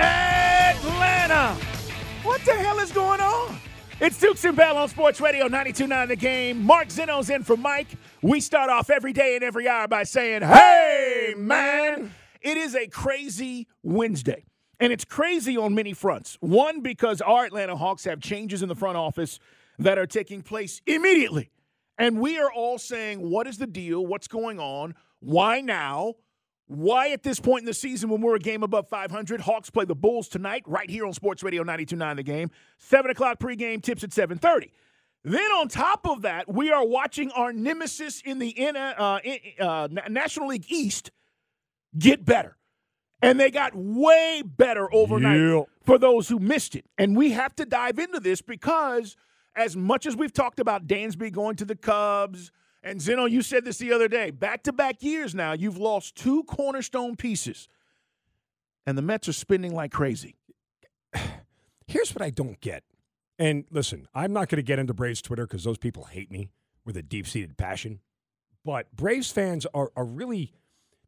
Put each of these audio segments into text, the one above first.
Atlanta! What the hell is going on? It's Dukes and Bell on Sports Radio 92.9 The Game. Mark Zeno's in for Mike. We start off every day and every hour by saying, hey, man! It is a crazy Wednesday. And it's crazy on many fronts. One, because our Atlanta Hawks have changes in the front office that are taking place immediately. And we are all saying, what is the deal? What's going on? Why now? Why at this point in the season when we're a game above 500? Hawks play the Bulls tonight right here on Sports Radio 92.9 The Game. 7 o'clock pregame, tips at 7.30. Then on top of that, we are watching our nemesis in the uh, uh, National League East get better. And they got way better overnight Yeah. for those who missed it. And we have to dive into this because as much as we've talked about Dansby going to the Cubs, and Zeno, you said this the other day, back to back years now, you've lost two cornerstone pieces. And the Mets are spending like crazy. Here's what I don't get. And listen, I'm not going to get into Braves Twitter because those people hate me with a deep seated passion. But Braves fans are, are really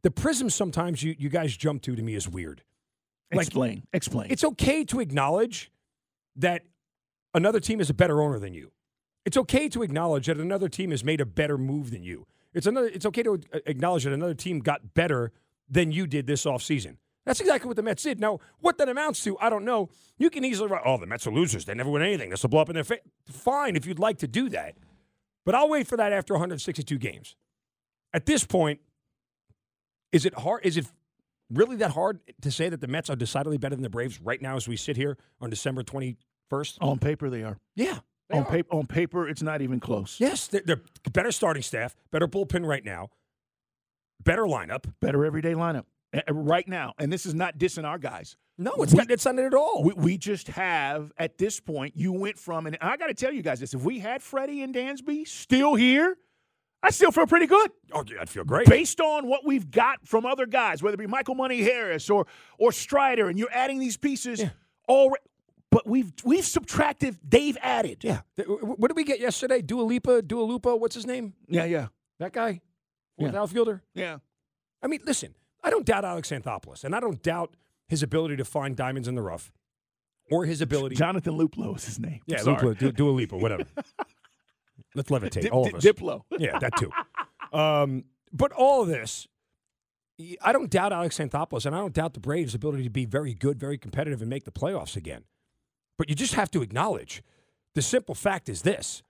the prism sometimes you, you guys jump to to me is weird. Like- Explain. Explain. It's okay to acknowledge that another team is a better owner than you. It's okay to acknowledge that another team has made a better move than you. It's another it's okay to acknowledge that another team got better than you did this offseason. That's exactly what the Mets did. Now, what that amounts to, I don't know. You can easily write, oh, the Mets are losers. They never win anything. This will blow up in their face. Fine if you'd like to do that. But I'll wait for that after 162 games. At this point, is it hard? Is it really that hard to say that the Mets are decidedly better than the Braves right now as we sit here on December 21st? on paper, they are. Yeah. They On are. paper, on paper, it's not even close. Yes, they're, they're better starting staff, better bullpen right now, better lineup. Better everyday lineup right now. And this is not dissing our guys. No, it's We- not. dissing it at all. We, we just have at this point. You went from, and I got to tell you guys this: if we had Freddie and Dansby still here, I still feel pretty good oh, yeah, I'd feel great. based on what we've got from other guys, whether it be Michael Money Harris or or Strider, and you're adding these pieces. Yeah. Already, but we've we've subtracted. They've added. Yeah. What did we get yesterday? Dua Lipa, Dua Lupa, what's his name? yeah, yeah, That guy? Fourth Yeah. outfielder? yeah. I mean, listen, I don't doubt Alex Anthopoulos, and I don't doubt his ability to find diamonds in the rough or his ability. Jonathan Luplow is his name. yeah. Lupa, Du- Dua Lipa, whatever. Let's levitate, Dip- all of us. Diplo. Yeah, that too. Um, but all of this, I don't doubt Alex Anthopoulos, and I don't doubt the Braves' ability to be very good, very competitive, and make the playoffs again. But you just have to acknowledge the simple fact is this: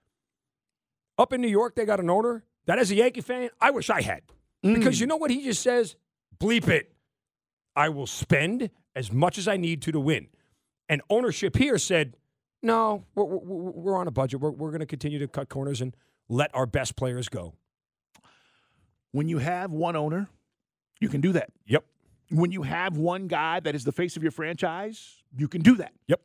up in New York, they got an owner that, as a Yankee fan, I wish I had, because you mm. know what he just says? Bleep it. I will spend as much as I need to to win. And ownership here said, no, we're, we're, we're on a budget. We're, we're going to continue to cut corners and let our best players go. When you have one owner, you can do that. Yep. When you have one guy that is the face of your franchise, you can do that. Yep.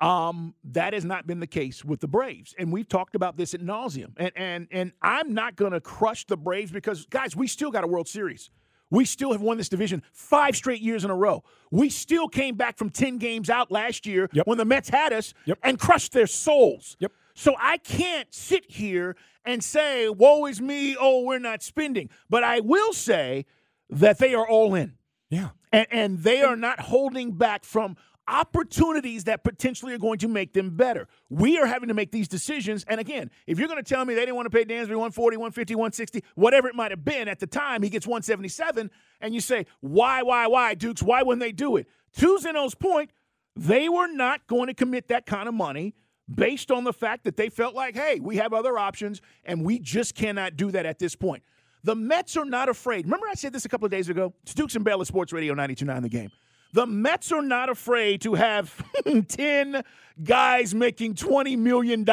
Um, that has not been the case with the Braves, and we've talked about this at nauseum. And and and I'm not going to crush the Braves because guys, we still got a World Series. We still have won this division five straight years in a row. We still came back from ten games out last year Yep. when the Mets had us Yep. and crushed their souls. Yep. So I can't sit here and say, "Woe is me! Oh, we're not spending." But I will say that they are all in Yeah. and, and they are not holding back from opportunities that potentially are going to make them better. We are having to make these decisions. And again, if you're going to tell me they didn't want to pay Dansby 140, 150, 160, whatever it might have been at the time, he gets 177, and you say, why, why, why, Dukes? Why wouldn't they do it? To Zeno's point, they were not going to commit that kind of money based on the fact that they felt like, hey, we have other options and we just cannot do that at this point. The Mets are not afraid. Remember, I said this a couple of days ago? It's Dukes and Bell at Sports Radio 929 The Game. The Mets are not afraid to have 10 guys making $20 million.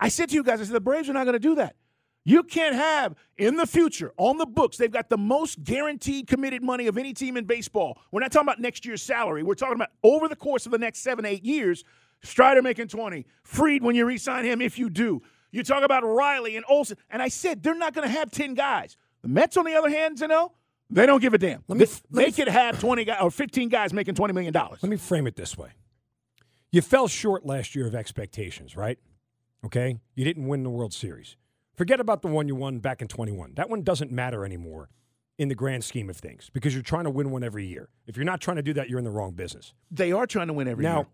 I said to you guys, I said, the Braves are not going to do that. You can't have in the future on the books, they've got the most guaranteed committed money of any team in baseball. We're not talking about next year's salary. We're talking about over the course of the next seven, eight years. Strider making 20, Fried when you resign him, if you do. You talk about Riley and Olson. And I said they're not going to have 10 guys. The Mets, on the other hand, you know, they don't give a damn. Let me- they let me- could have 20 guys or 15 guys making $20 million. Let me frame it this way. You fell short last year of expectations, right? Okay? You didn't win the World Series. Forget about the one you won back in 21. That one doesn't matter anymore in the grand scheme of things because you're trying to win one every year. If you're not trying to do that, you're in the wrong business. They are trying to win every now, year. Now,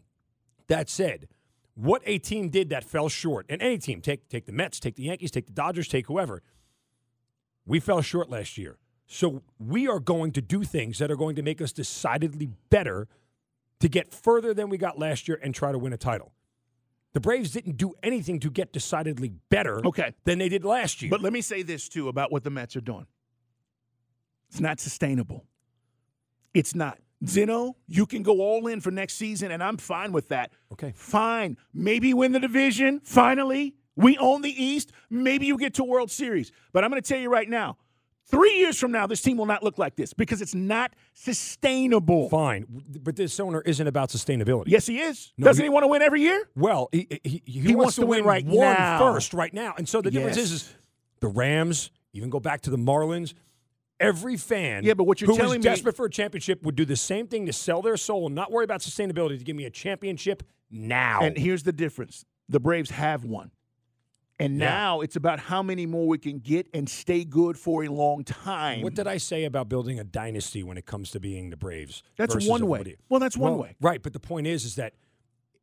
that said, what a team did that fell short, and any team, take take the Mets, take the Yankees, take the Dodgers, take whoever, we fell short last year. So we are going to do things that are going to make us decidedly better to get further than we got last year and try to win a title. The Braves didn't do anything to get decidedly better Okay. than they did last year. But let me say this too about what the Mets are doing. It's not sustainable. It's not. Zeno, you can go all in for next season, and I'm fine with that. Okay. Fine. Maybe win the division. Finally, we own the East. Maybe you get to World Series. But I'm going to tell you right now, three years from now, this team will not look like this because it's not sustainable. Fine, but this owner isn't about sustainability. Yes, he is. No, Doesn't he- he, want to win every year? Well, he, he, he, He wants to win right one now. first, right now. And so the difference Yes. is, is the Rams, even go back to the Marlins. Every fan Yeah, but what you're who telling is me- desperate for a championship would do the same thing to sell their soul and not worry about sustainability to give me a championship now. And here's the difference the Braves have one. And Yeah. now it's about how many more we can get and stay good for a long time. what did I say about building a dynasty when it comes to being the Braves? That's one way. everybody? Well, that's one Well, way. Right, but the point is, is that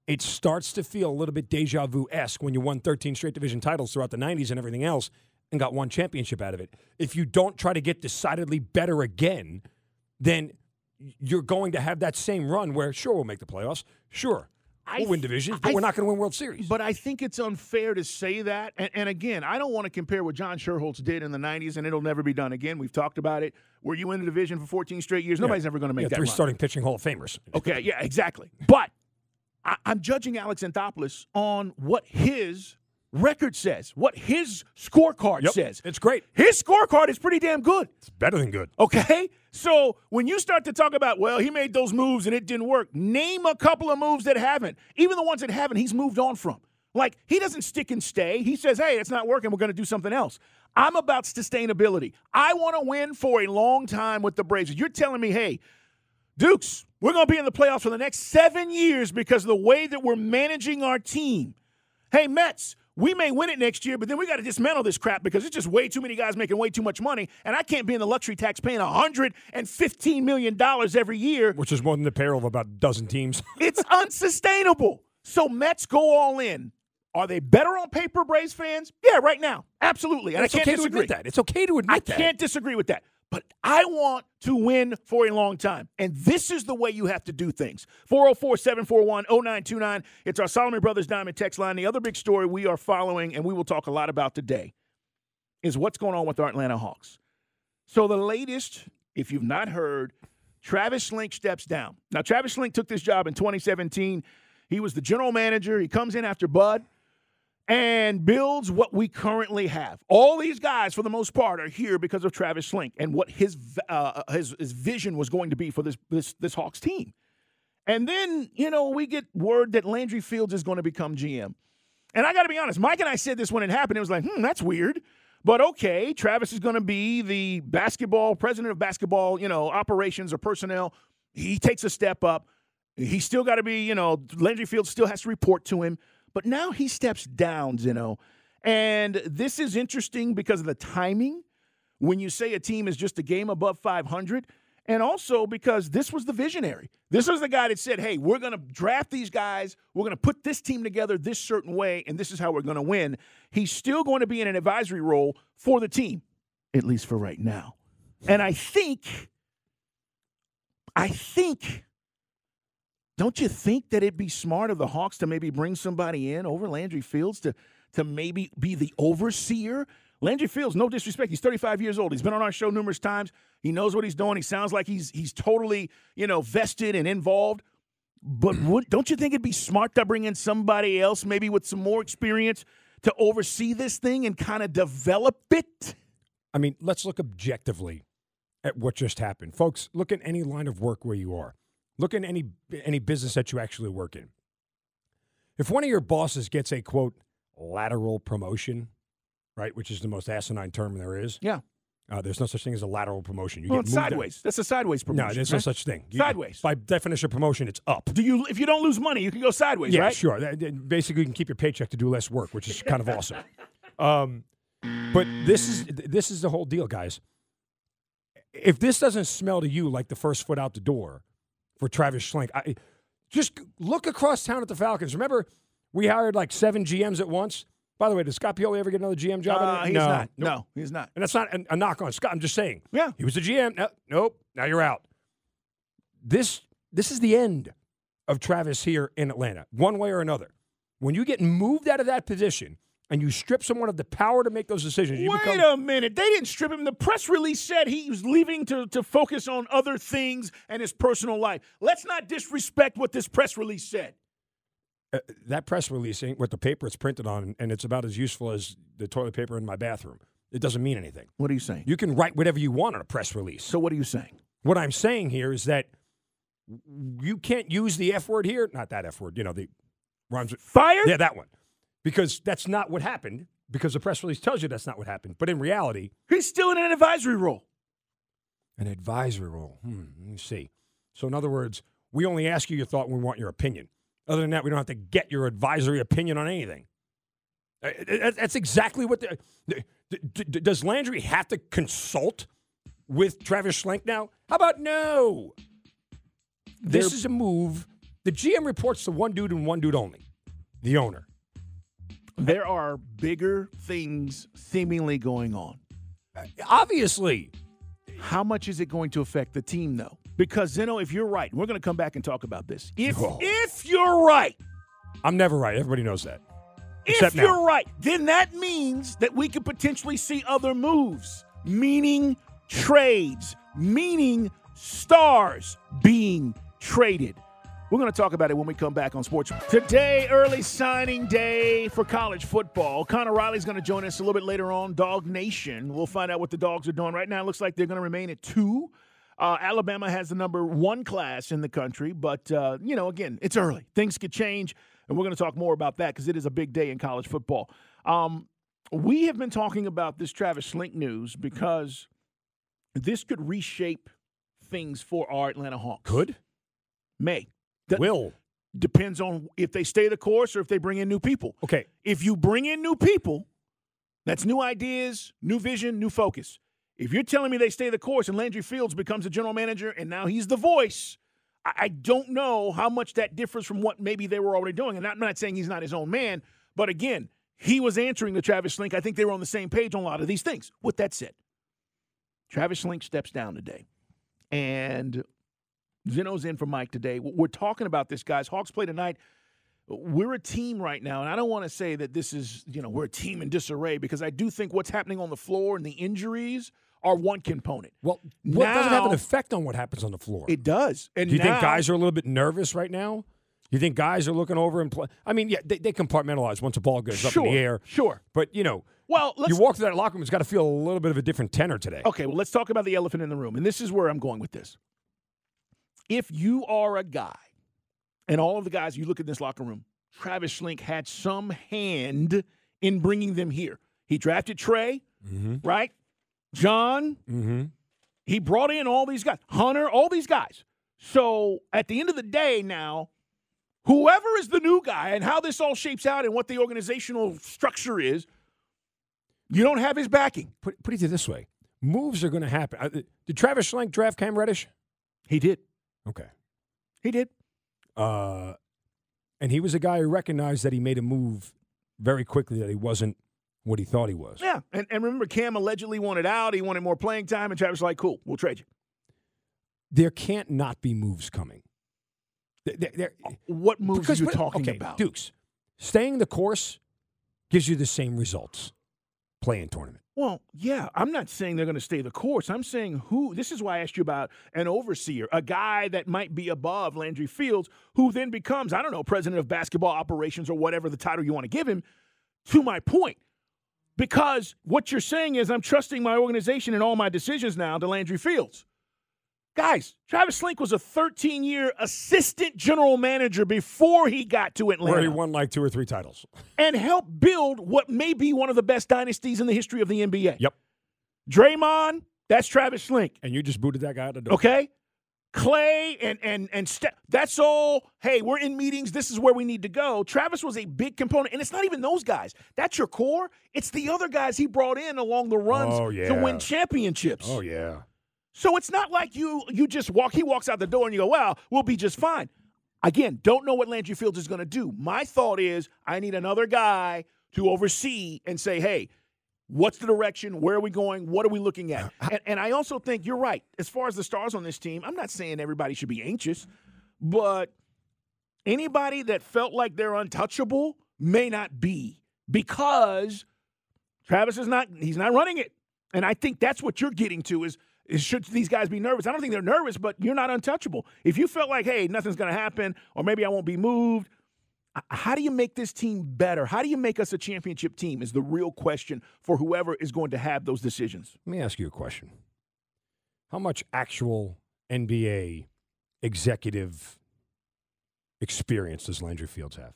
it starts to feel a little bit deja vu esque when you won 13 straight division titles throughout the 90s and everything else and got one championship out of it. If you don't try to get decidedly better again, then you're going to have that same run where, sure, we'll make the playoffs. Sure, we'll win th- divisions, but I we're not going to win World Series. But I think it's unfair to say that. And, and again, I don't want to compare what John Schuerholz did in the 90s, and it'll never be done again. We've talked about it. Were you in the division for 14 straight years? Nobody's ever going to make yeah, that three run. starting pitching Hall of Famers. Okay, yeah, exactly. But I, I'm judging Alex Anthopoulos on what his record says, what his scorecard Yep, says. it's great. His scorecard is pretty damn good. It's better than good. Okay? So when you start to talk about, well, he made those moves and it didn't work, name a couple of moves that haven't. Even the ones that haven't, he's moved on from. Like, he doesn't stick and stay. He says, hey, it's not working. We're going to do something else. I'm about sustainability. I want to win for a long time with the Braves. You're telling me, hey, Dukes, we're going to be in the playoffs for the next seven years because of the way that we're managing our team. Hey, Mets, we may win it next year, but then we got to dismantle this crap because it's just way too many guys making way too much money, and I can't be in the luxury tax paying $115 million every year. Which is more than the payroll of about a dozen teams. It's unsustainable. So Mets go all in. Are they better on paper, Braves fans? Yeah, right now. Absolutely. And it's I can't okay disagree. admit that. It's okay to admit I that. can't disagree with that. But I want to win for a long time. And this is the way you have to do things. 404 741 0929. It's our Solomon Brothers Diamond text line. The other big story we are following and we will talk a lot about today is what's going on with our Atlanta Hawks. So, the latest, if you've not heard, Travis Schlenk steps down. Now, Travis Schlenk took this job in 2017. He was the general manager. He comes in after Bud and builds what we currently have. All these guys, for the most part, are here because of Travis Schlenk and what his uh, his, his vision was going to be for this this this Hawks team. And then you know we get word that Landry Fields is going to become GM. And I got to be honest, Mike and I said this when it happened. It was like, hmm, that's weird. But okay, Travis is going to be the basketball president of basketball, you know, operations or personnel. He takes a step up. He's still got to be, you know, Landry Fields still has to report to him. But now he steps down, know. And this is interesting because of the timing when you say a team is just a game above 500. And also because this was the visionary. This was the guy that said, hey, we're going to draft these guys. We're going to put this team together this certain way, and this is how we're going to win. He's still going to be in an advisory role for the team, at least for right now. And I think, I think don't you think that it'd be smart of the Hawks to maybe bring somebody in over Landry Fields to to maybe be the overseer? Landry Fields, no disrespect, he's 35 years old. He's been on our show numerous times. He knows what he's doing. He sounds like he's he's totally, you know, vested and involved. But would, don't you think it'd be smart to bring in somebody else, maybe with some more experience, to oversee this thing and kind of develop it? I mean, let's look objectively at what just happened. Folks, look at any line of work where you are. Look at any any business that you actually work in. If one of your bosses gets a quote lateral promotion, right, which is the most asinine term there is. Yeah. Uh, there's no such thing as a lateral promotion. You Well, get it's up- sideways. That's a sideways promotion. No, there's right? no such thing. You- Sideways. By definition of promotion, it's up. Do you if you don't lose money, you can go sideways, Yeah, right? sure. That- Basically, you can keep your paycheck to do less work, which is kind of awesome. Um, but this is this is the whole deal, guys. If this doesn't smell to you like the first foot out the door for Travis Schlenk, I, just look across town at the Falcons. Remember, we hired like seven GMs at once. By the way, did Scott Pioli ever get another GM job? Uh, he's no, not. Nope. No, he's not. And that's not a, a knock on Scott. I'm just saying. Yeah. He was the GM. No, nope. Now you're out. This this is the end of Travis here in Atlanta, one way or another. When you get moved out of that position and you strip someone of the power to make those decisions, you Wait become a minute. They didn't strip him. The press release said he was leaving to, to focus on other things and his personal life. Let's not disrespect what this press release said. uh, that press release ain't what the paper it's printed on, and it's about as useful as the toilet paper in my bathroom. It doesn't mean anything. What are you saying? You can write whatever you want on a press release. so what are you saying? What I'm saying here is that you can't use the F word here. Not that F word, you know, the rhymes with Fired? Yeah, that one. Because that's not what happened, because the press release tells you that's not what happened. But in reality, He's still in an advisory role. an advisory role. Hmm, let me see. So, in other words, we only ask you your thought when we want your opinion. Other than that, we don't have to get your advisory opinion on anything. Uh, uh, That's exactly what the. Does Landry have to consult with Travis Schlenk now? How about no? This They're- is a move. The GM reports to one dude and one dude only the owner. There are bigger things seemingly going on. Obviously. How much is it going to affect the team, though? Because Zeno, if you're right, we're going to come back and talk about this. If if you're right, I'm never right. Everybody knows that. Except if now. you're right, then that means that we could potentially see other moves, meaning trades, meaning stars being traded. We're going to talk about it when we come back on Sports. Today, early signing day for college football. Connor Riley's going to join us a little bit later on. Dog Nation. We'll find out what the dogs are doing. Right now, it looks like they're going to remain at two. Uh, Alabama has the number one class in the country, but, uh, you know, again, it's early. Things could change, and we're going to talk more about that because it is a big day in college football. Um, we have been talking about this Travis Schlenk news because this could reshape things for our Atlanta Hawks. Could? May. That Will. depends on if they stay the course or if they bring in new people. Okay. If you bring in new people, that's new ideas, new vision, new focus. If you're telling me they stay the course and Landry Fields becomes a general manager and now he's the voice, I, I don't know how much that differs from what maybe they were already doing. And I'm not saying he's not his own man, but again, he was answering to Travis Schlenk. I think they were on the same page on a lot of these things. With that said, Travis Schlenk steps down today. And Zeno's in for Mike today. We're talking about this, guys. Hawks play tonight. We're a team right now, and I don't want to say that this is, you know, we're a team in disarray because I do think what's happening on the floor and the injuries are one component. Well, what doesn't have an effect on what happens on the floor? It does. And Do you think guys are a little bit nervous right now? You think guys are looking over and play? I mean, yeah, they, they compartmentalize once a ball goes up in the air. Sure. But you know, Well, let's you walk through that locker room, it's got to feel a little bit of a different tenor today. Okay, well, let's talk about the elephant in the room. And this is where I'm going with this. If you are a guy, and all of the guys you look at this locker room, Travis Schlenk had some hand in bringing them here. He drafted Trae, Mm-hmm. right? John, Mm-hmm. he brought in all these guys, Hunter, all these guys. So at the end of the day, now, whoever is the new guy and how this all shapes out and what the organizational structure is, you don't have his backing. Put, put it this way: moves are going to happen. Uh, did Travis Schlenk draft Cam Reddish? He did. Okay. He did. Uh, and he was a guy who recognized that he made a move very quickly that he wasn't what he thought he was. Yeah, and, and remember, Cam allegedly wanted out. He wanted more playing time, and Travis was like, "Cool, we'll trade you." There can't not be moves coming. They- they- they're- What moves because are you talking okay, about? Dukes, staying the course gives you the same results. Playing tournament. Well, yeah, I'm not saying they're going to stay the course. I'm saying who. This is why I asked you about an overseer, a guy that might be above Landry Fields, who then becomes, I don't know, president of basketball operations or whatever the title you want to give him. To my point, because what you're saying is I'm trusting my organization and all my decisions now to Landry Fields. Guys, Travis Schlenk was a 13 year assistant general manager before he got to Atlanta Where he won like two or three titles. and helped build what may be one of the best dynasties in the history of the NBA. Yep. Draymond, that's Travis Schlenk. And you just booted that guy out the door. Okay. Clay and and and Steph. That's all. Hey, we're in meetings. This is where we need to go. Travis was a big component, and it's not even those guys. That's your core. It's the other guys he brought in along the runs Oh, to win championships. Oh yeah. So it's not like you you just walk. He walks out the door and you go, "Well, we'll be just fine." Again, don't know what Landry Fields is going to do. My thought is, I need another guy to oversee and say, "Hey, what's the direction? Where are we going? What are we looking at?" Uh, and, and I also think you're right as far as the stars on this team. I'm not saying everybody should be anxious, but anybody that felt like they're untouchable may not be because Travis is not. He's not running it. And I think that's what you're getting to is, is should these guys be nervous? I don't think they're nervous, but you're not untouchable. If you felt like, hey, nothing's going to happen, or maybe I won't be moved, how do you make this team better? How do you make us a championship team? Is the real question for whoever is going to have those decisions. Let me ask you a question. How much actual NBA executive experience does Landry Fields have?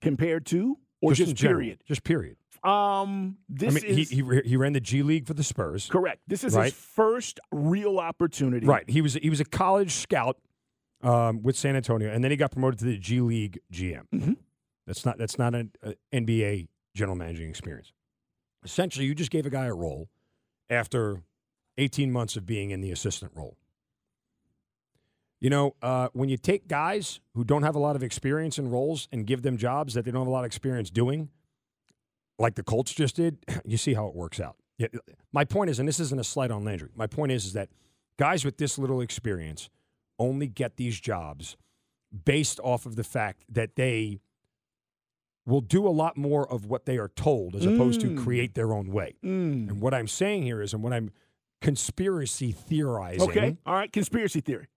Compared to, or just, general. period? Just period. Um, this I mean, is he, he he ran the G League for the Spurs. correct. This is his first real opportunity. Right. He was he was a college scout um, with San Antonio, and then he got promoted to the G League GM. Mhm. That's not that's not an uh, NBA general managing experience. Essentially, you just gave a guy a role after 18 months of being in the assistant role. You know, uh, when you take guys who don't have a lot of experience in roles and give them jobs that they don't have a lot of experience doing, like the Colts just did, you see how it works out. Yeah, my point is, and this isn't a slight on Landry. My point is, is that guys with this little experience only get these jobs based off of the fact that they will do a lot more of what they are told as opposed to Mm. create their own way. Mm. And what I'm saying here is, and what I'm conspiracy theorizing. Okay. All right. Conspiracy theory.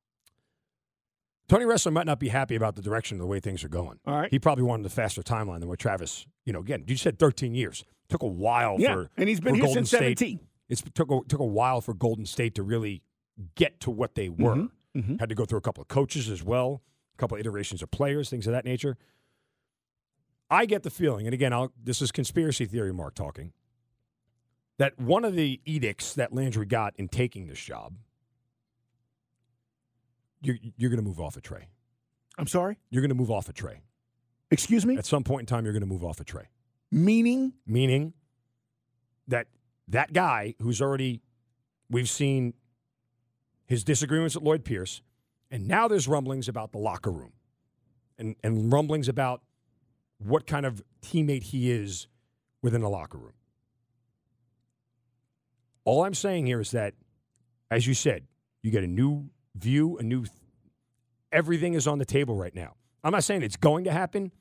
Tony Ressler might not be happy about the direction of the way things are going. All right. He probably wanted a faster timeline than what Travis, you know, again, you said 13 years. Took a while Yeah. for and he's been here Golden since State. 17. It's took a, took a while for Golden State to really get to what they were. Mhm, mhm. Had to go through a couple of coaches as well, a couple of iterations of players, things of that nature. I get the feeling, and again, I'll, this is conspiracy theory, Mark talking, that one of the edicts that Landry got in taking this job, you're, you're going to move off a Trae. I'm sorry. You're going to move off a Trae. Excuse me. At some point in time, you're going to move off a Trae. Meaning. meaning that that guy who's already we've seen his disagreements with Lloyd Pierce, and now there's rumblings about the locker room, and and rumblings about what kind of teammate he is within the locker room. All I'm saying here is that, as you said, you get a new view, a new. Everything is on the table right now. I'm not saying it's going to happen,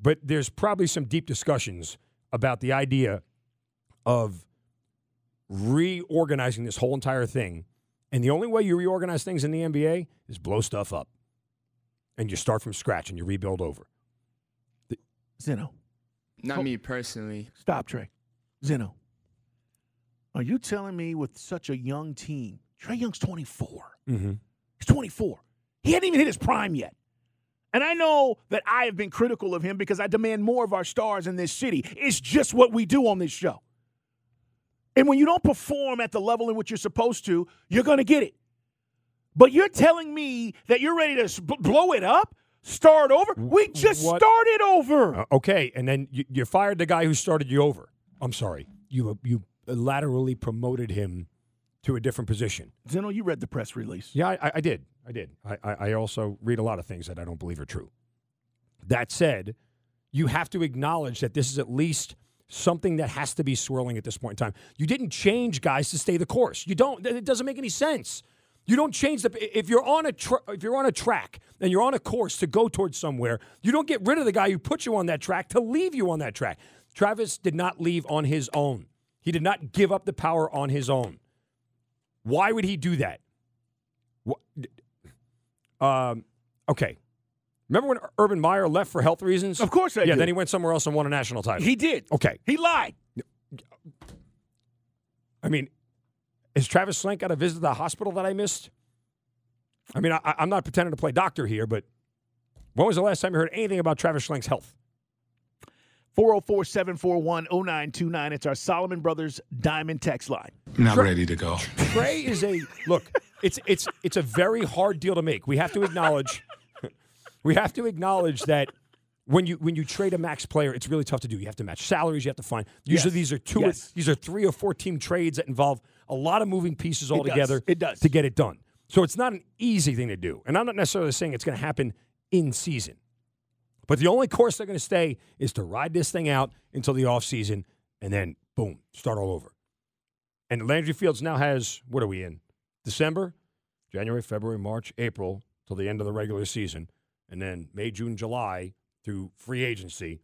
but there's probably some deep discussions about the idea of reorganizing this whole entire thing. And the only way you reorganize things in the NBA is blow stuff up. And you start from scratch and you rebuild over. Zeno. Not Oh. me personally. Stop, Trae. Zeno. Are you telling me with such a young team, Trae Young's 24. Mm-hmm. He's 24. He hadn't even hit his prime yet. And I know that I have been critical of him because I demand more of our stars in this city. It's just what we do on this show. And when you don't perform at the level in which you're supposed to, you're going to get it. But you're telling me that you're ready to blow it up, start over? We just What- started over. Uh, okay, and then you, you fired the guy who started you over. I'm sorry, you you laterally promoted him to a different position. Zeno, you read the press release. Yeah, I, I did. I did. I, I, also read a lot of things that I don't believe are true. That said, you have to acknowledge that this is at least something that has to be swirling at this point in time. You didn't change guys to stay the course. You don't. It doesn't make any sense. You don't change the if you're on a tra- if you're on a track and you're on a course to go towards somewhere, you don't get rid of the guy who put you on that track to leave you on that track. Travis did not leave on his own. He did not give up the power on his own. Why would he do that? Um, okay. Remember when Urban Meyer left for health reasons? Of course I Yeah, do. then he went somewhere else and won a national title. He did. okay. He lied. I mean, is Travis Schlenk got a visit to the hospital that I missed? I mean, I, I'm not pretending to play doctor here, but when was the last time you heard anything about Travis Schlenk's health? 404 741 0929. It's our Solomon Brothers Diamond text line. Not ready to go. Trae is a look. It's it's it's a very hard deal to make. We have to acknowledge. we have to acknowledge that when you when you trade a max player, it's really tough to do. You have to match salaries. You have to find. Usually, Yes. these are two. Yes. These are three or four team trades that involve a lot of moving pieces all It does. together. It does. to get it done. So it's not an easy thing to do. And I'm not necessarily saying it's going to happen in season. But the only course they're going to stay is to ride this thing out until the offseason and then boom, start all over. And Landry Fields now has what are we in? December, January, February, March, April till the end of the regular season, and then May, June, July through free agency.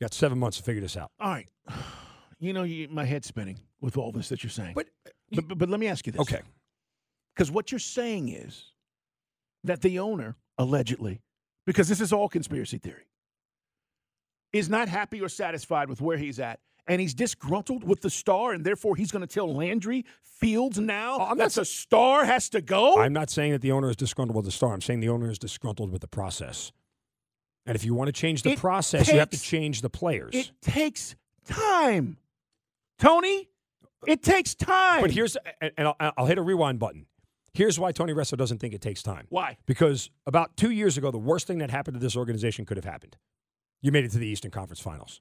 Got seven months to figure this out. All right. You know, you, my head's spinning with all this that you're saying. But uh, but, but, but let me ask you this. okay, Because what you're saying is that the owner, allegedly, because this is all conspiracy theory, is not happy or satisfied with where he's at. And he's disgruntled with the star, and therefore he's going to tell Landry Fields now Oh, I'm that not the star has to go. I'm not saying that the owner is disgruntled with the star. I'm saying the owner is disgruntled with the process. And if you want to change the It process, you have to change the players. it takes time, Tony. It takes time. But here's, and and I'll, I'll hit a rewind button. Here's why Tony Ressler doesn't think it takes time. why? Because about two years ago, the worst thing that happened to this organization could have happened. You made it to the Eastern Conference Finals.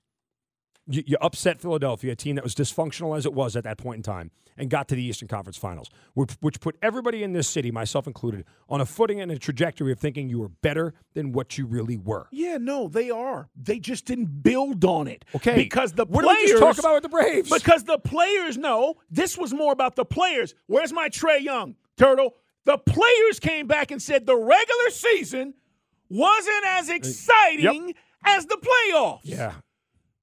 You, you upset Philadelphia, a team that was dysfunctional as it was at that point in time, and got to the Eastern Conference Finals, which, which put everybody in this city, myself included, on a footing and a trajectory of thinking you were better than what you really were. Yeah, no, they are. They just didn't build on it. Okay, because the what players talk about with the Braves? Because the players know this was more about the players. Where's my Trae Young turtle? The players came back and said the regular season wasn't as exciting as the playoffs. yeah,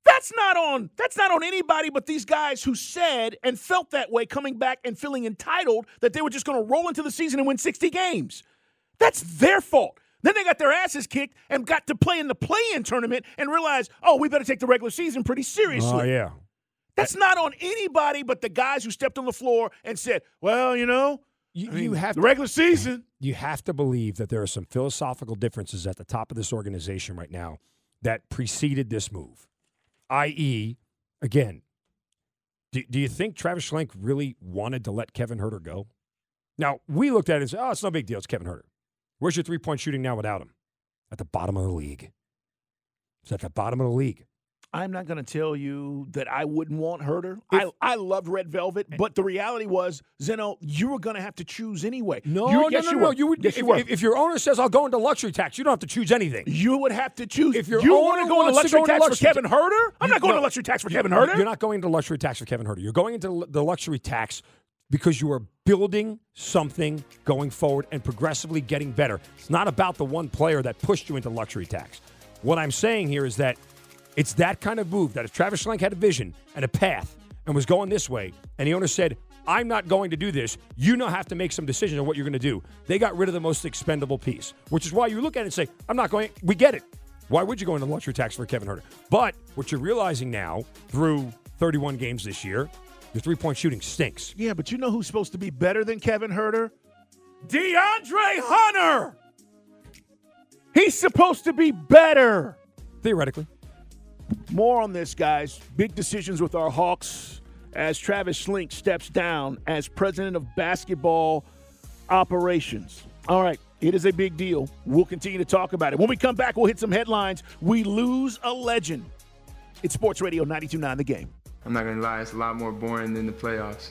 That's not on that's not on anybody but these guys who said and felt that way coming back and feeling entitled that they were just going to roll into the season and win 60 games. That's their fault. Then they got their asses kicked and got to play in the play-in tournament and realized, "Oh, we better take the regular season pretty seriously." oh yeah. That's not on anybody but the guys who stepped on the floor and said, "Well, you know, You, I mean, you have the to, regular season." you have to believe that there are some philosophical differences at the top of this organization right now that preceded this move. I.e., again, do, do you think Travis Schlenk really wanted to let Kevin Huerter go? Now, we looked at it and said, oh, it's no big deal. It's Kevin Huerter. Where's your three point shooting now without him? At the bottom of the league. It's at the bottom of the league. I'm not going to tell you that I wouldn't want Huerter. I, I loved Red Velvet, eh. but the reality was, Zeno, you were going to have to choose anyway. No, you, no, yes, no, you no. were. You would, yes, if, you if, if your owner says, I'll go into luxury tax, you don't have to choose anything. you would have to choose. If your you owner want to go into luxury go into tax luxury for Kevin Huerter, I'm You- not going no. to luxury tax for Kevin Huerter. You're not going into luxury tax for Kevin Huerter. You're going into the luxury tax because you are building something going forward and progressively getting better. It's not about the one player that pushed you into luxury tax. What I'm saying here is that it's that kind of move that if Travis Schlenk had a vision and a path and was going this way, and the owner said, I'm not going to do this, you now have to make some decisions on what you're going to do. They got rid of the most expendable piece, which is why you look at it and say, I'm not going, we get it. Why would you go into luxury tax for Kevin Huerter? But what you're realizing now through 31 games this year, your three point shooting stinks. yeah, but you know who's supposed to be better than Kevin Huerter? DeAndre Hunter. He's supposed to be better. Theoretically. More on this, guys. Big decisions with our Hawks as Travis Schlenk steps down as president of basketball operations. All right, it is a big deal. We'll continue to talk about it. When we come back, we'll hit some headlines. We lose a legend. It's Sports Radio 92.9 The Game. I'm not gonna lie, it's a lot more boring than the playoffs.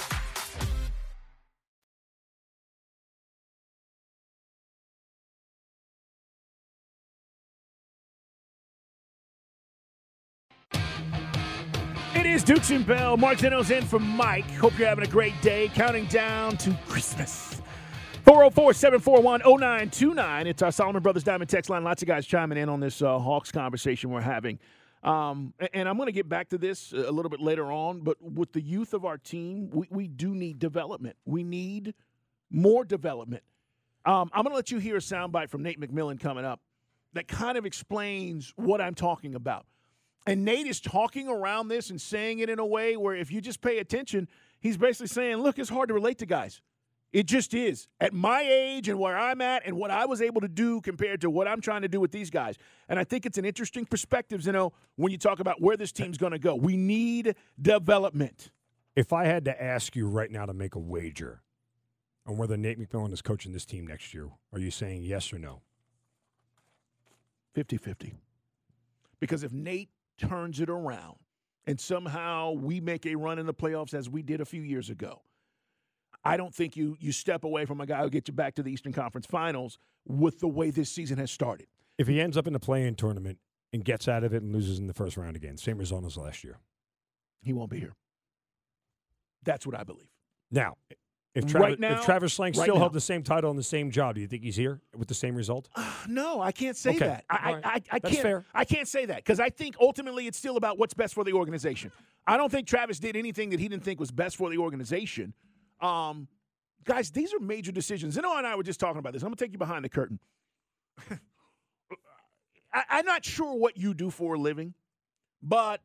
Is Dukes and Bell. Mark in for Mike. Hope you're having a great day. Counting down to Christmas. 404 741 0929. It's our Solomon Brothers Diamond text line. Lots of guys chiming in on this uh, Hawks conversation we're having. Um, and I'm going to get back to this a little bit later on, but with the youth of our team, we, we do need development. We need more development. Um, I'm going to let you hear a soundbite from Nate McMillan coming up that kind of explains what I'm talking about. And Nate is talking around this and saying it in a way where if you just pay attention, he's basically saying, look, it's hard to relate to guys. It just is. At my age and where I'm at and what I was able to do compared to what I'm trying to do with these guys. And I think it's an interesting perspective, you know, when you talk about where this team's going to go. We need development. If I had to ask you right now to make a wager on whether Nate McMillan is coaching this team next year, are you saying yes or no? 50 50. Because if Nate turns it around and somehow we make a run in the playoffs as we did a few years ago, I don't think you you step away from a guy who gets you back to the Eastern Conference Finals with the way this season has started. If he ends up in the play-in tournament and gets out of it and loses in the first round again, same result as last year. He won't be here. That's what I believe. Now, if Right Travis, now- if Travis Schlenk right still now. held the same title and the same job, do you think he's here with the same result? No, I can't say Okay. that. I, All right. I, I, I That's can't. fair. I can't say that because I think ultimately it's still about what's best for the organization. I don't think Travis did anything that he didn't think was best for the organization. Um, guys, these are major decisions. Zeno and I were just talking about this. I'm gonna take you behind the curtain. I, I'm not sure what you do for a living, but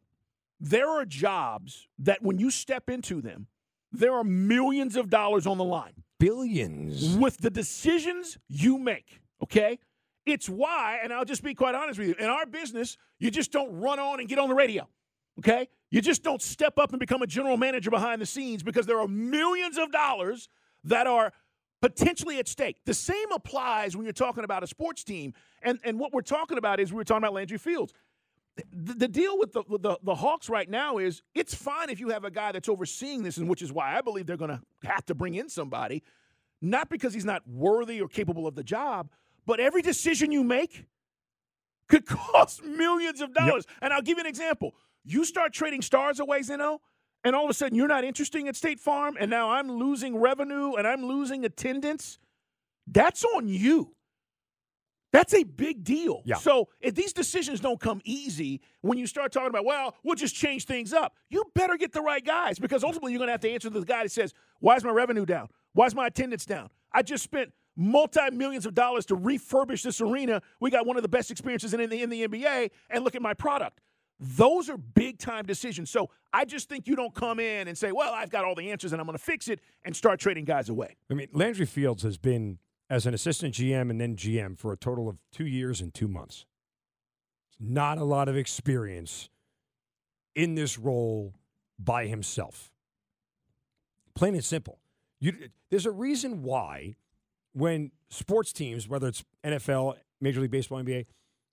there are jobs that when you step into them, there are millions of dollars on the line Billions. with the decisions you make. Okay? It's why, and I'll just be quite honest with you, in our business, you just don't run on and get on the radio. Okay? You just don't step up and become a general manager behind the scenes because there are millions of dollars that are potentially at stake. The same applies when you're talking about a sports team. And, and what we're talking about is we were talking about Landry Fields. The, the deal with the, with the the Hawks right now is it's fine if you have a guy that's overseeing this, and which is why I believe they're going to have to bring in somebody, not because he's not worthy or capable of the job, but every decision you make could cost millions of dollars. And I'll give you an example. You start trading stars away, Zeno, and all of a sudden you're not interesting at State Farm, and now I'm losing revenue and I'm losing attendance. That's on you. That's a big deal. Yeah. So if these decisions don't come easy, when you start talking about, well, we'll just change things up, you better get the right guys because ultimately you're going to have to answer to the guy that says, why is my revenue down? Why is my attendance down? I just spent multi millions of dollars to refurbish this arena. We got one of the best experiences in the, in the NBA, and look at my product. Those are big time decisions. So I just think you don't come in and say, well, I've got all the answers and I'm going to fix it and start trading guys away. I mean, Landry Fields has been as an assistant GM and then GM for a total of two years and two months. Not a lot of experience in this role by himself. Plain and simple. You, there's a reason why when sports teams, whether it's NFL, Major League Baseball, NBA,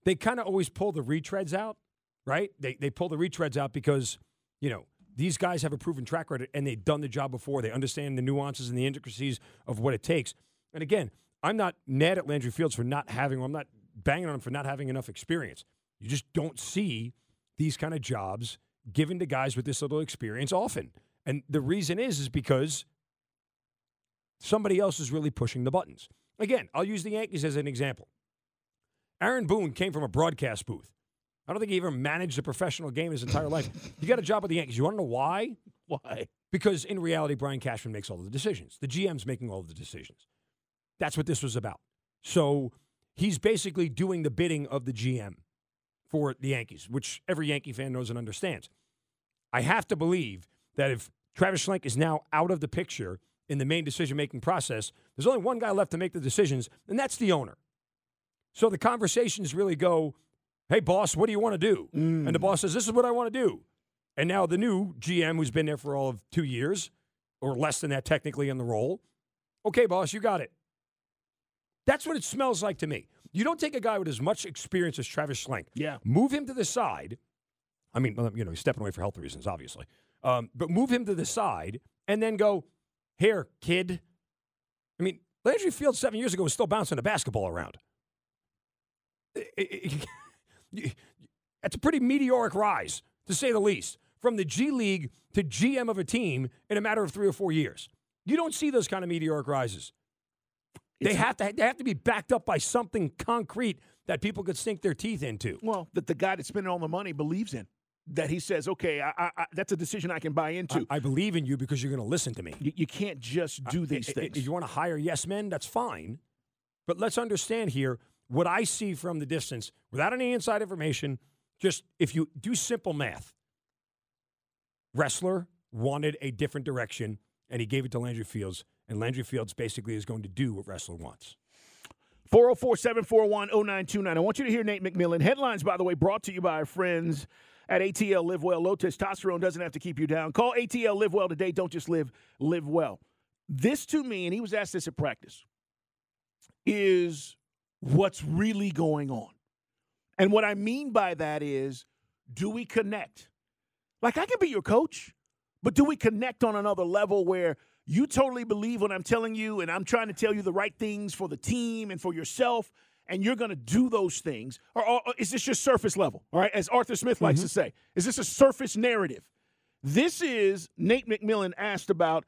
they kind of always pull the retreads out, right? They, they pull the retreads out because, you know, these guys have a proven track record and they've done the job before. They understand the nuances and the intricacies of what it takes. And again, I'm not mad at Landry Fields for not having, or I'm not banging on him for not having enough experience. You just don't see these kind of jobs given to guys with this little experience often. And the reason is, is because somebody else is really pushing the buttons. Again, I'll use the Yankees as an example. Aaron Boone came from a broadcast booth. I don't think he ever managed a professional game his entire life. He got a job with the Yankees. You want to know why? Why? Because in reality, Brian Cashman makes all the decisions. The GM's making all of the decisions. That's what this was about. So he's basically doing the bidding of the GM for the Yankees, which every Yankee fan knows and understands. I have to believe that if Travis Schlenk is now out of the picture in the main decision making process, there's only one guy left to make the decisions, and that's the owner. So the conversations really go, hey, boss, what do you want to do? Mm. And the boss says, this is what I want to do. And now the new GM, who's been there for all of two years, or less than that technically in the role, okay, boss, you got it. That's what it smells like to me. You don't take a guy with as much experience as Travis Schlenk, Yeah. move him to the side. I mean, you know, he's stepping away for health reasons, obviously. Um, but move him to the side and then go, here, kid. I mean, Landry Fields seven years ago was still bouncing a basketball around. That's a pretty meteoric rise, to say the least, from the G League to GM of a team in a matter of three or four years. You don't see those kind of meteoric rises. They have to they have to be backed up by something concrete that people could sink their teeth into. Well, that the guy that's spending all the money believes in. That he says, okay, I, I, I, that's a decision I can buy into. I, believe in you because you're going to listen to me. you, you can't just do these things. If you want to hire yes men, that's fine. But let's understand here what I see from the distance without any inside information. Just if you do simple math, Ressler wanted a different direction and he gave it to Landry Fields. And Landry Fields basically is going to do what Ressler wants. 404 741 0929. I want you to hear Nate McMillan. Headlines, by the way, brought to you by our friends at ATL Live Well. Low testosterone doesn't have to keep you down. Call ATL Live Well today. Don't just live, live well. This to me, and he was asked this at practice, is what's really going on. And what I mean by that is do we connect? Like, I can be your coach, but do we connect on another level where you totally believe what I'm telling you, and I'm trying to tell you the right things for the team and for yourself, and you're going to do those things? Or, or- or is this just surface level? All right, as Arthur Smith likes to say, is this a surface narrative? This is Nate McMillan asked about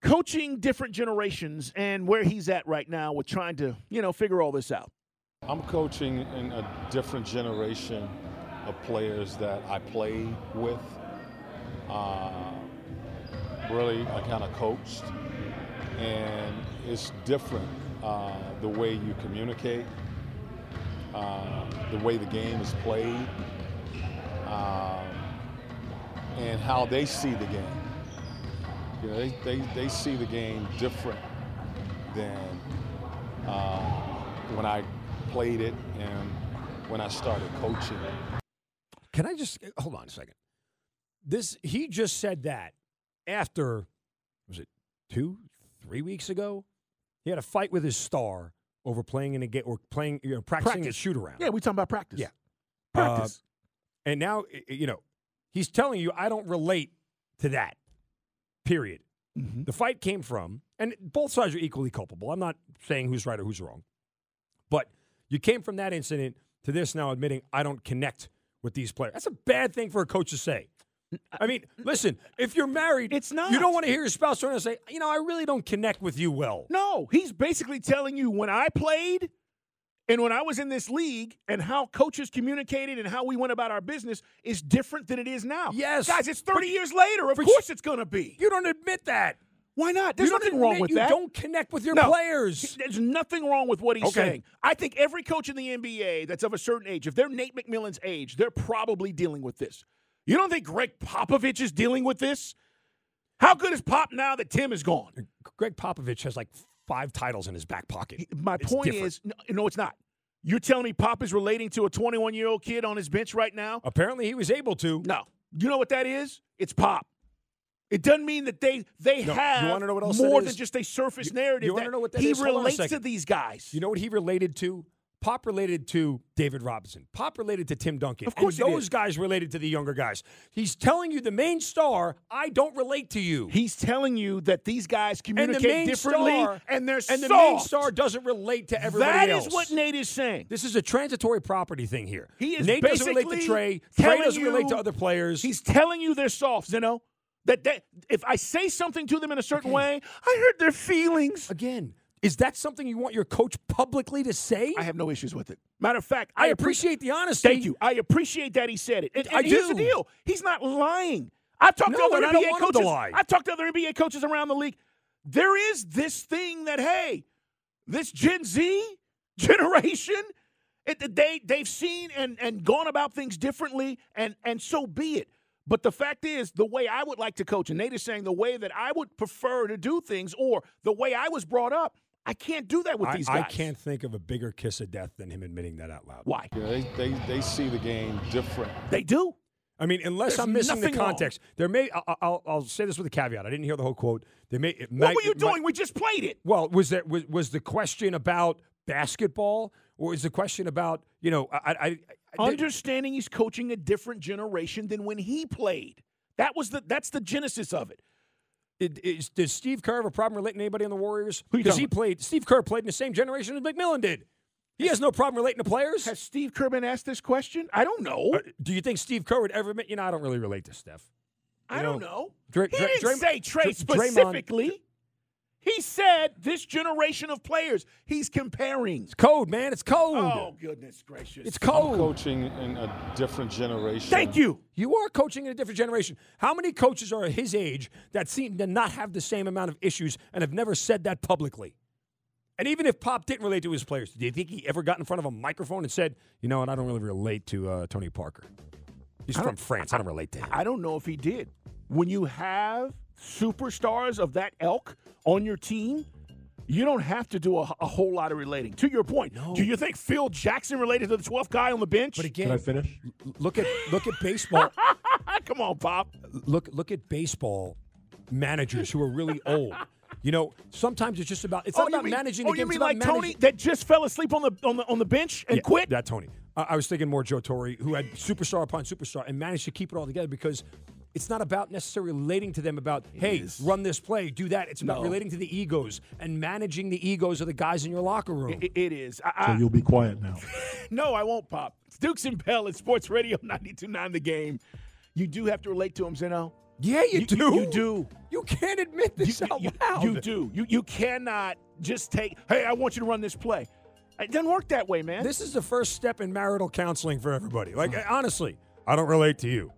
coaching different generations and where he's at right now with trying to, you know, figure all this out. I'm coaching in a different generation of players that I play with. Uh, really, I kind of coached, and it's different uh, the way you communicate, uh, the way the game is played, um, and how they see the game. You know, they, they, they see the game different than uh, when I played it and when I started coaching. it. Can I just hold on a second? This he just said that after was it two, three weeks ago? He had a fight with his star over playing in a game or playing, you know, practicing Practice. a shoot around. Yeah, we talking about practice. Yeah. Practice. And now, you know, he's telling you, I don't relate to that. Period. Mm-hmm. The fight came from, and both sides are equally culpable. I'm not saying who's right or who's wrong. But you came from that incident to this now admitting, I don't connect with these players. That's a bad thing for a coach to say. I mean, listen, if you're married, It's not. You don't want to hear your spouse trying to say, you know, I really don't connect with you well. No, he's basically telling you when I played, And when I was in this league and how coaches communicated and how we went about our business is different than it is now. Yes. Guys, it's 30 years later. Of but course it's going to be. You don't admit that. Why not? There's nothing wrong with you that. You don't connect with your No. players. There's nothing wrong with what he's Okay. saying. I think every coach in the NBA that's of a certain age, if they're Nate McMillan's age, they're probably dealing with this. You don't think Gregg Popovich is dealing with this? How good is Pop now that Tim is gone? Gregg Popovich has like five titles in his back pocket. My It's point different. is, no, no, it's not. You're telling me Pop is relating to a 21 year old kid on his bench right now? apparently he was able to. No. You know what that is? It's Pop. It doesn't mean that they they No, have wanna know what else more than just a surface You- narrative. you wanna that know what that he is? Hold on a relates to these guys. You know what he related to? Pop related to David Robinson. Pop related to Tim Duncan. Of course those did. guys related to the younger guys. He's telling you the main star, I don't relate to you. He's telling you that these guys the communicate differently star, and they're and the soft. main star doesn't relate to everybody That else. is what Nate is saying. This is a transitory property thing here. He is Nate doesn't relate to Trae. Trae doesn't relate to other players. He's telling you they're soft, Zeno. That, that if I say something to them in a certain way, I hurt their feelings. Again, is that something you want your coach publicly to say? I have no issues with it. Matter of fact, I I, appre- appreciate the honesty. Thank you. I appreciate that he said it. And, I and here's the deal: he's not lying. I've talked No, to other I NBA want him to coaches. I've talked to other NBA coaches around the league. There is this thing that hey, this Gen Z generation, it, they they've seen and and gone about things differently, and and so be it. But the fact is, the way I would like to coach, and Nate is saying the way that I would prefer to do things, or the way I was brought up, I can't do that with I, these guys. I can't think of a bigger kiss of death than him admitting that out loud. Why? You know, they, they, they see the game different. They do. I mean, unless There's I'm missing the nothing wrong. context, there may. I- I'll, I'll say this with a caveat. I didn't hear the whole quote. There may. It What might- were you it might- doing? we just played it. Well, was that was, was the question about basketball, or is the question about you know? I, I, I understanding he's coaching a different generation than when he played. That was the that's the genesis of it. It, does Steve Kerr have a problem relating to anybody on the Warriors? Because he played. Steve Kerr played in the same generation as McMillan did. He has no problem relating to players. Has Steve Kerr been asked this question? I don't know. Uh, do you think Steve Kerr would ever admit? You know, I don't really relate to Steph. I you don't know, know. He didn't say Trae specifically. He said this generation of players. He's comparing. It's code, man. It's code. Oh goodness gracious! It's I'm coaching in a different generation. Thank you. You are coaching in a different generation. How many coaches are his age that seem to not have the same amount of issues and have never said that publicly? And even if Pop didn't relate to his players, do you think he ever got in front of a microphone and said, "You know what? I don't really relate to uh, Tony Parker. He's from France. I don't relate to him." I don't know if he did. When you have superstars of that elk on your team, you don't have to do a, a whole lot of relating. To your point, do you think Phil Jackson related to the 12th guy on the bench? But again, Can I finish? look at look at baseball. Come on, Pop. look look at baseball managers who are really old. You know, sometimes it's just about it's oh, not about mean, managing oh, the you game. mean it's like managing- Tony that just fell asleep on the on the on the bench and Yeah, quit? That Tony. I, I was thinking more Joe Torre, who had superstar upon superstar and managed to keep it all together because it's not about necessarily relating to them about, hey, run this play, do that. It's about No. relating to the egos and managing the egos of the guys in your locker room. It- it is. I, So I, you'll be quiet now. no, I won't, Pop. It's Dukes and Bell at Sports Radio 92.9 The Game. You do have to relate to them, Zeno. yeah, you, You- do. you do. You can't admit this You, out you- loud. you do. You you cannot just take. Hey, I want you to run this play. It doesn't work that way, man. This is the first step in marital counseling for everybody. Like, honestly, I don't relate to you.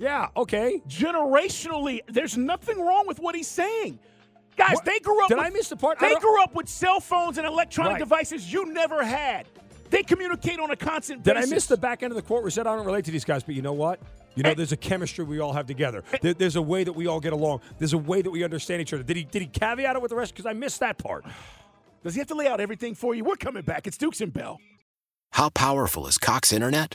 Yeah, okay. generationally, there's nothing wrong with what he's saying. Guys, What? they grew up. Did with, I miss the part? They grew up with cell phones and electronic Right. devices you never had. They communicate on a constant Did basis. I miss the back end of the quote where it said I don't relate to these guys? But you know what? You know, eh. there's a chemistry we all have together. Eh. There, there's a way that we all get along. There's a way that we understand each other. Did he did he caveat it with the rest? Because I missed that part. Does he have to lay out everything for you? We're coming back. It's Dukes and Bell. How powerful is Cox Internet?